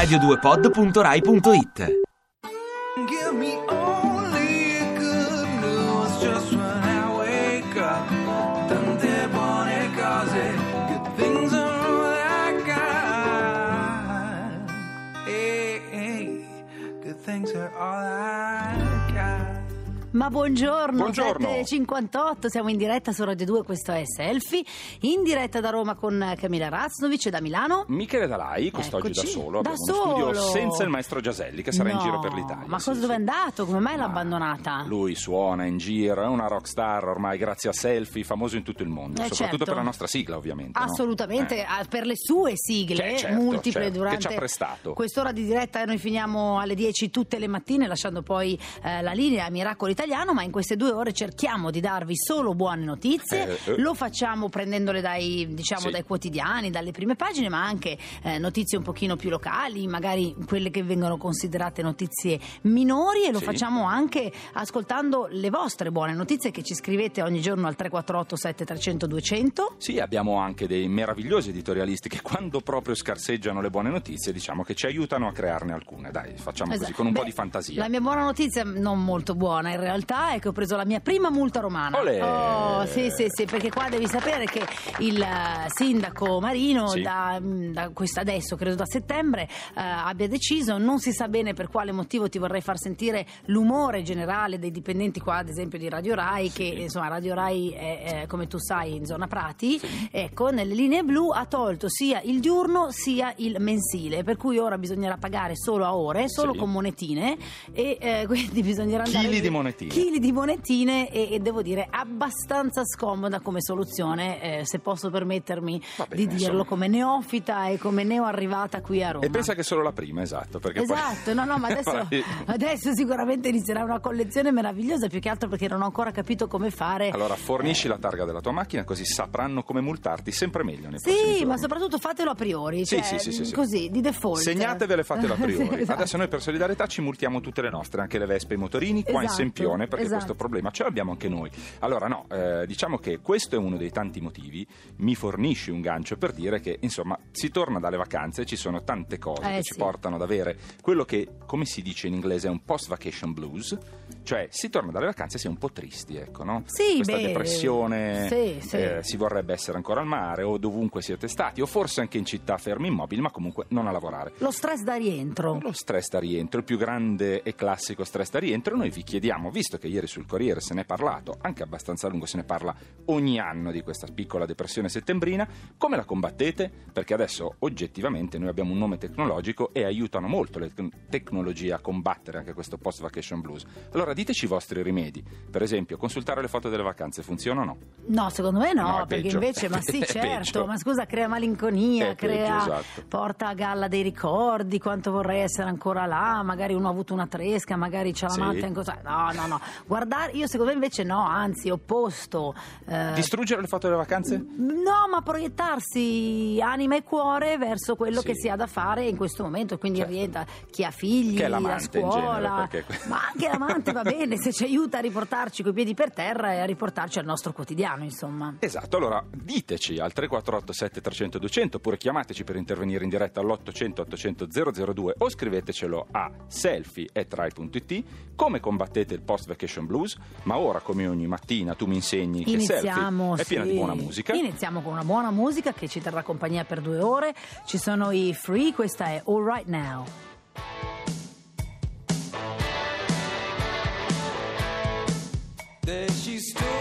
radio2pod.rai.it Give me only good news just when I wake up. Tante buone cose, good things are all I Ma buongiorno, Buongiorno. 7.58, siamo in diretta su Radio 2, questo è Selfie, in diretta da Roma con Camilla Raznovic e da Milano. Michele Dalai, quest'oggi da Eccoci. solo, Da uno studio solo. senza il maestro Giaselli che sarà in No, giro per l'Italia. Ma cosa sì. dove è andato? Come mai l'ha abbandonata? Lui suona in giro, è una rockstar ormai grazie a Selfie, famoso in tutto il mondo, Eh, soprattutto certo. per la nostra sigla ovviamente. no? Assolutamente, Eh. ah, per le sue sigle Cioè, certo, multiple certo, durante che ci ha prestato. quest'ora di diretta noi finiamo alle 10 tutte le mattine lasciando poi eh, la linea a Miracolo Italiano ma in queste due ore cerchiamo di darvi solo buone notizie Eh, eh. lo facciamo prendendole dai, diciamo, Sì. dai quotidiani dalle prime pagine ma anche eh, notizie un pochino più locali magari quelle che vengono considerate notizie minori e lo Sì. facciamo anche ascoltando le vostre buone notizie che ci scrivete ogni giorno al 348 7300 200 Sì, abbiamo anche dei meravigliosi editorialisti che quando proprio scarseggiano le buone notizie diciamo che ci aiutano a crearne alcune. Dai, facciamo così, Esatto. con un po' Beh, di fantasia. La mia buona notizia, non molto buona in realtà, è che ho preso la mia prima multa romana. Olè! Oh, sì, sì, sì, perché qua devi sapere che il eh, sindaco Marino, Sì. da, mm, da adesso, credo da settembre, eh, abbia deciso, non si sa bene per quale motivo, ti vorrei far sentire l'umore generale dei dipendenti qua, ad esempio di Radio Rai, che insomma Radio Rai è, è, come tu sai in zona Prati, ecco, nelle linee blu ha tolto sia il diurno sia il mensile, per cui ora bisognerà pagare solo a ore, solo Sì. con monetine e eh, quindi bisognerà andare Chili di monetine. Chili di monetine e, e devo dire abbastanza scomoda come soluzione eh, se posso permettermi bene, di dirlo insomma. come neofita e come neoarrivata qui a Roma E pensa che solo la prima, esatto. Perché poi- Esatto, no, no, ma adesso, adesso sicuramente inizierà una collezione meravigliosa, più che altro perché non ho ancora capito come fare. Allora, fornisci la targa della tua macchina così sapranno come multarti sempre meglio nei Sì, ma soprattutto fatelo a priori, Sì, cioè, sì, sì, sì, sì. così, di default. Segnatevele, fatelo a priori. Esatto. Adesso noi per solidarietà ci multiamo tutte le nostre, anche le vespe e i motorini, qua in Esatto, Sempione, perché esatto. questo problema ce l'abbiamo anche noi. Allora, no, eh, diciamo che questo è uno dei tanti motivi. Mi fornisci un gancio per dire che, insomma, si torna dalle vacanze, ci sono tante cose Eh, che ci sì. portano ad avere quello che, come si dice in inglese, è un post-vacation blues. Cioè, si torna dalle vacanze e si è un po' tristi, ecco, no? Sì, Questa beh, depressione, sì, sì. eh, si vorrebbe essere ancora al mare o dovunque siete stati, o forse anche in città fermi immobili, ma comunque non a lavorare. Lo stress da rientro. Lo stress da rientro, il più grande e classico stress da rientro, noi vi chiediamo, visto che ieri sul Corriere se ne è parlato, anche abbastanza a lungo se ne parla ogni anno di questa piccola depressione settembrina, come la combattete? Perché adesso oggettivamente noi abbiamo un nome tecnologico e aiutano molto le tec- tecnologie a combattere anche questo post-vacation blues. Allora diteci i vostri rimedi, per esempio consultare le foto delle vacanze funziona o no? No, secondo me no, No, perché peggio. invece, ma sì, certo, peggio. ma scusa, crea malinconia, È peggio, crea, esatto. porta a galla dei ricordi, quanto vorrei essere ancora là, magari uno ha avuto una tresca, magari c'ha la Sì. in cosa. No, no, no. Guardare, io secondo me invece no, anzi, opposto. Eh, Distruggere le foto delle vacanze? No, ma proiettarsi anima e cuore verso quello Sì. che si ha da fare in questo momento, quindi Certo. rientra chi ha figli, Che è la l'amante scuola, genere, perché- ma anche l'amante va bene se ci aiuta a riportarci coi piedi per terra e a riportarci al nostro quotidiano, insomma. Esatto, allora diteci al 348 7300 200 oppure chiamateci per intervenire in diretta all'800 800 002 o scrivetecelo a selfie.rai.it come combattete il post vacation blues ma ora come ogni mattina tu mi insegni che Iniziamo, selfie è piena di buona musica Iniziamo con una buona musica che ci terrà compagnia per due ore. Ci sono i Free, questa è All Right Now. that she stole.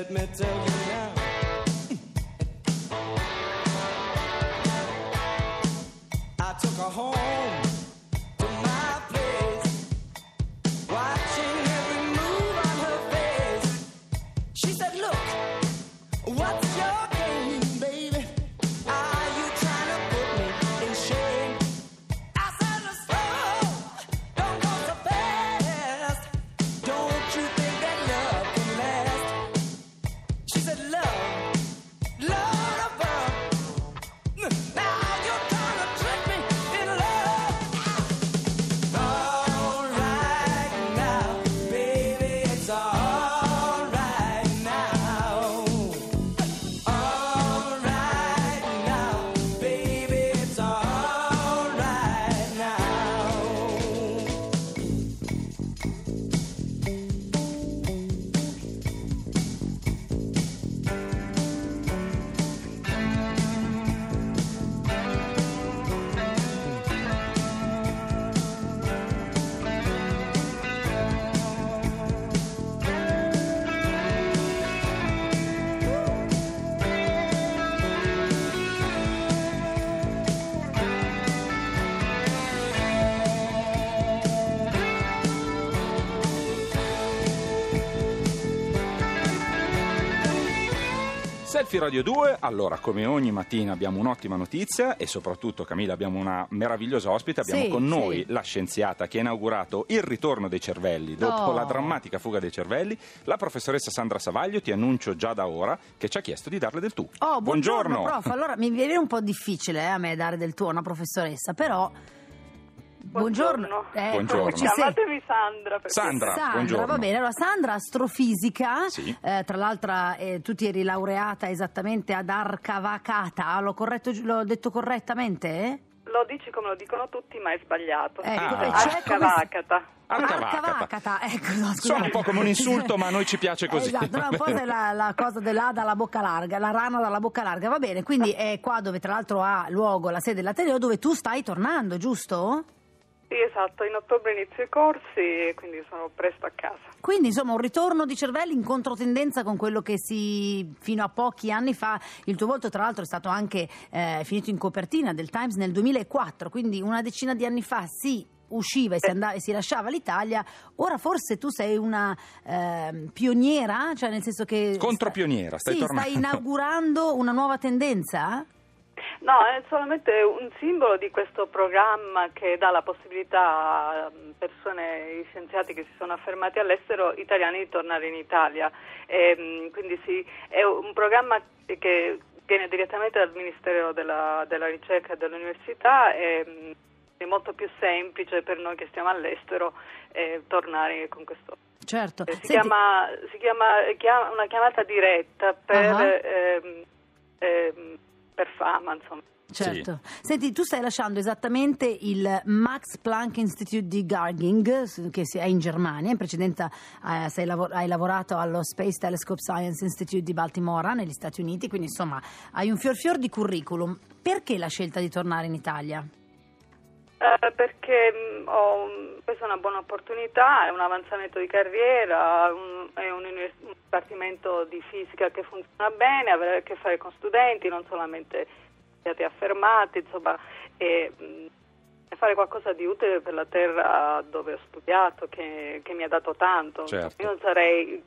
Let me Selfie Radio 2, allora come ogni mattina abbiamo un'ottima notizia e soprattutto Camilla abbiamo una meravigliosa ospite, abbiamo Sì, con noi sì. la scienziata che ha inaugurato il ritorno dei cervelli dopo Oh. la drammatica fuga dei cervelli, la professoressa Sandra Savaglio, ti annuncio già da ora che ci ha chiesto di darle del tu. Oh, buongiorno, prof. Allora mi viene un po' difficile eh, a me dare del tuo a una professoressa, però. Buongiorno. Eh, Buongiorno. ci sei. Chiamatemi Sandra. Sandra, Sandra, buongiorno. va bene. Allora, Sandra, astrofisica, Sì. eh, tra l'altro eh, tu ti eri laureata esattamente ad Arcavacata, l'ho, corretto, l'ho detto correttamente? Lo dici come lo dicono tutti, ma è sbagliato. Ecco, Ah. Arcavacata. Arcavacata. Arcavacata, ecco, no, scusate. Suona un po' come un insulto, ma a noi ci piace così. Esatto, no, un po' è la, la cosa dell'A dalla bocca larga, la rana dalla bocca larga, va bene, quindi è qua dove tra l'altro ha luogo la sede dell'Ateneo dove tu stai tornando, giusto? Sì, esatto, in ottobre inizio i corsi, quindi sono presto a casa. Quindi insomma un ritorno di cervelli in controtendenza con quello che si fino a pochi anni fa, il tuo volto tra l'altro è stato anche eh, finito in copertina del Times nel 2004, quindi una decina di anni fa si usciva e si, andava, e si lasciava l'Italia, ora forse tu sei una ehm, pioniera, cioè nel senso che... Contropioniera, stai sì, tornando. stai inaugurando una nuova tendenza? No, è solamente un simbolo di questo programma che dà la possibilità a persone, scienziati che si sono affermati all'estero, italiani di tornare in Italia. Ehm, quindi sì, è un programma che viene direttamente dal Ministero della, della Ricerca e dell'Università e mm, è molto più semplice per noi che stiamo all'estero eh, tornare con questo Certo. Eh, Si Senti- chiama, si chiama- chiama- una chiamata diretta per, Ah. ehm, ehm, per fama, insomma. Certo. Senti, tu stai lasciando esattamente il Max Planck Institute di Garging, che si- è in Germania. In precedenza eh, sei lav- hai lavorato allo Space Telescope Science Institute di Baltimora, negli Stati Uniti, quindi insomma hai un fior fior di curriculum. Perché la scelta di tornare in Italia? Eh, perché mh, ho un- questa è una buona opportunità, è un avanzamento di carriera, un- è un, un dipartimento di fisica che funziona bene, avere a che fare con studenti, non solamente stati affermati, insomma, e, mh, e fare qualcosa di utile per la terra dove ho studiato, che, che mi ha dato tanto. Certo. Io non sarei,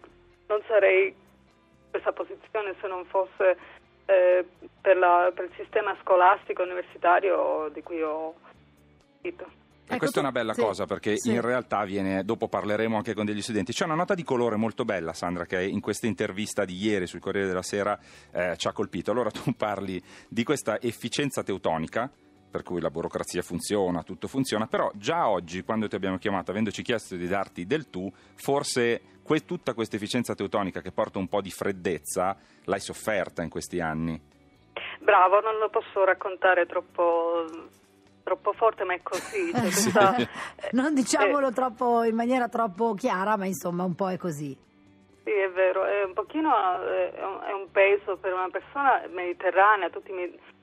non sarei in questa posizione se non fosse eh, per, la- per il sistema scolastico universitario di cui ho capito. E Ecco, questa è una bella sì, cosa perché sì. in realtà viene, dopo parleremo anche con degli studenti, c'è una nota di colore molto bella Sandra che in questa intervista di ieri sul Corriere della Sera eh, ci ha colpito. Allora tu parli di questa efficienza teutonica per cui la burocrazia funziona, tutto funziona, però già oggi quando ti abbiamo chiamato avendoci chiesto di darti del tu, forse que- tutta questa efficienza teutonica che porta un po' di freddezza l'hai sofferta in questi anni. Bravo, non lo posso raccontare troppo, troppo forte, ma è così. Cioè, questa- eh, Non diciamolo eh, troppo, in maniera troppo chiara, ma insomma un po' è così. sì, è vero, è un pochino eh, è un, peso per una persona mediterranea, tutte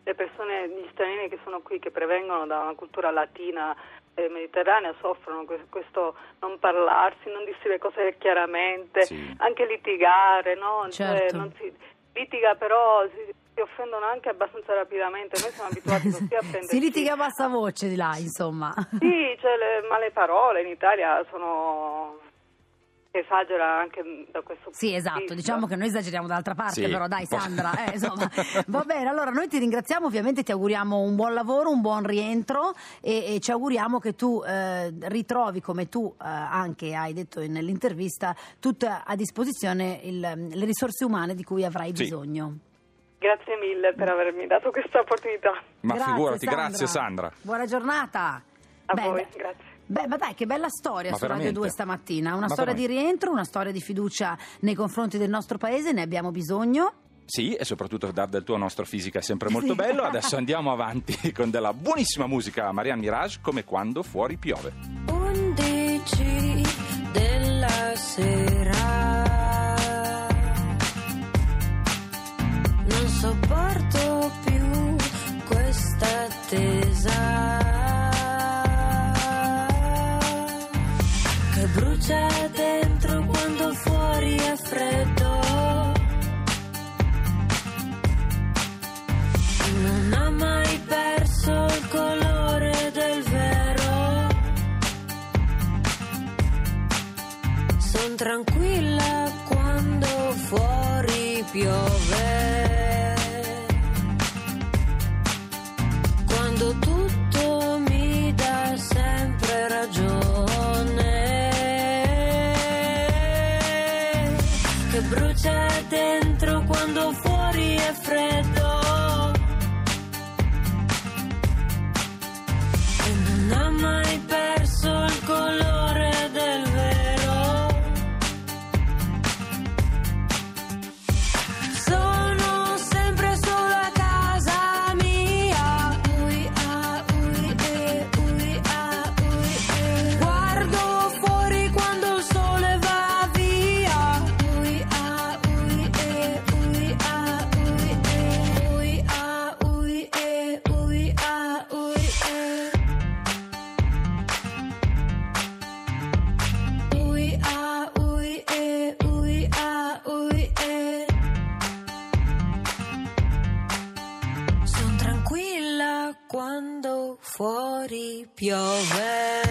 le persone, gli stranieri che sono qui, che prevengono da una cultura latina e mediterranea, soffrono que- questo non parlarsi, non dirsi le cose chiaramente, Sì. anche litigare, no? Cioè, Certo. non si litiga però si, si offendono anche abbastanza rapidamente, noi siamo abituati così a prenderci Si litiga a bassa voce di là, insomma. Sì, cioè le, ma le parole in Italia sono esagera anche da questo punto Sì, esatto, vista. diciamo che noi esageriamo dall'altra parte, Sì, però dai. Sandra, eh, insomma, va bene, allora noi ti ringraziamo, ovviamente ti auguriamo un buon lavoro, un buon rientro e, e ci auguriamo che tu eh, ritrovi, come tu eh, anche hai detto nell'intervista, tutte a disposizione il- le risorse umane di cui avrai Sì. bisogno. Grazie mille per avermi dato questa opportunità. Ma Grazie, figurati, grazie Sandra. Buona giornata. A Beh, voi, beh, grazie. Beh, ma dai, che bella storia Ma su Radio veramente? 2 stamattina. Una Ma storia di veramente? rientro, una storia di fiducia nei confronti del nostro paese, ne abbiamo bisogno. Sì, e soprattutto dar del tuo nostro fisica è sempre molto bello. Adesso andiamo avanti con della buonissima musica Marianne Mirage come quando fuori piove. 11 della sera. Che brucia dentro quando fuori è freddo. Non ha mai perso il colore del vero. Son tranquilla quando fuori piove. Fuori piove.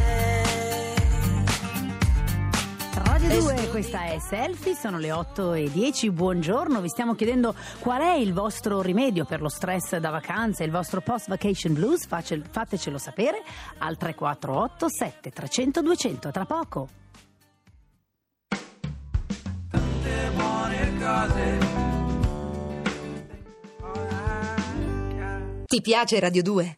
Radio 2, questa è Selfie, sono le 8 e 10, buongiorno, vi stiamo chiedendo qual è il vostro rimedio per lo stress da vacanza, il vostro post vacation blues, fatecelo sapere al 348 7 300 200, tra poco. Ti piace Radio 2?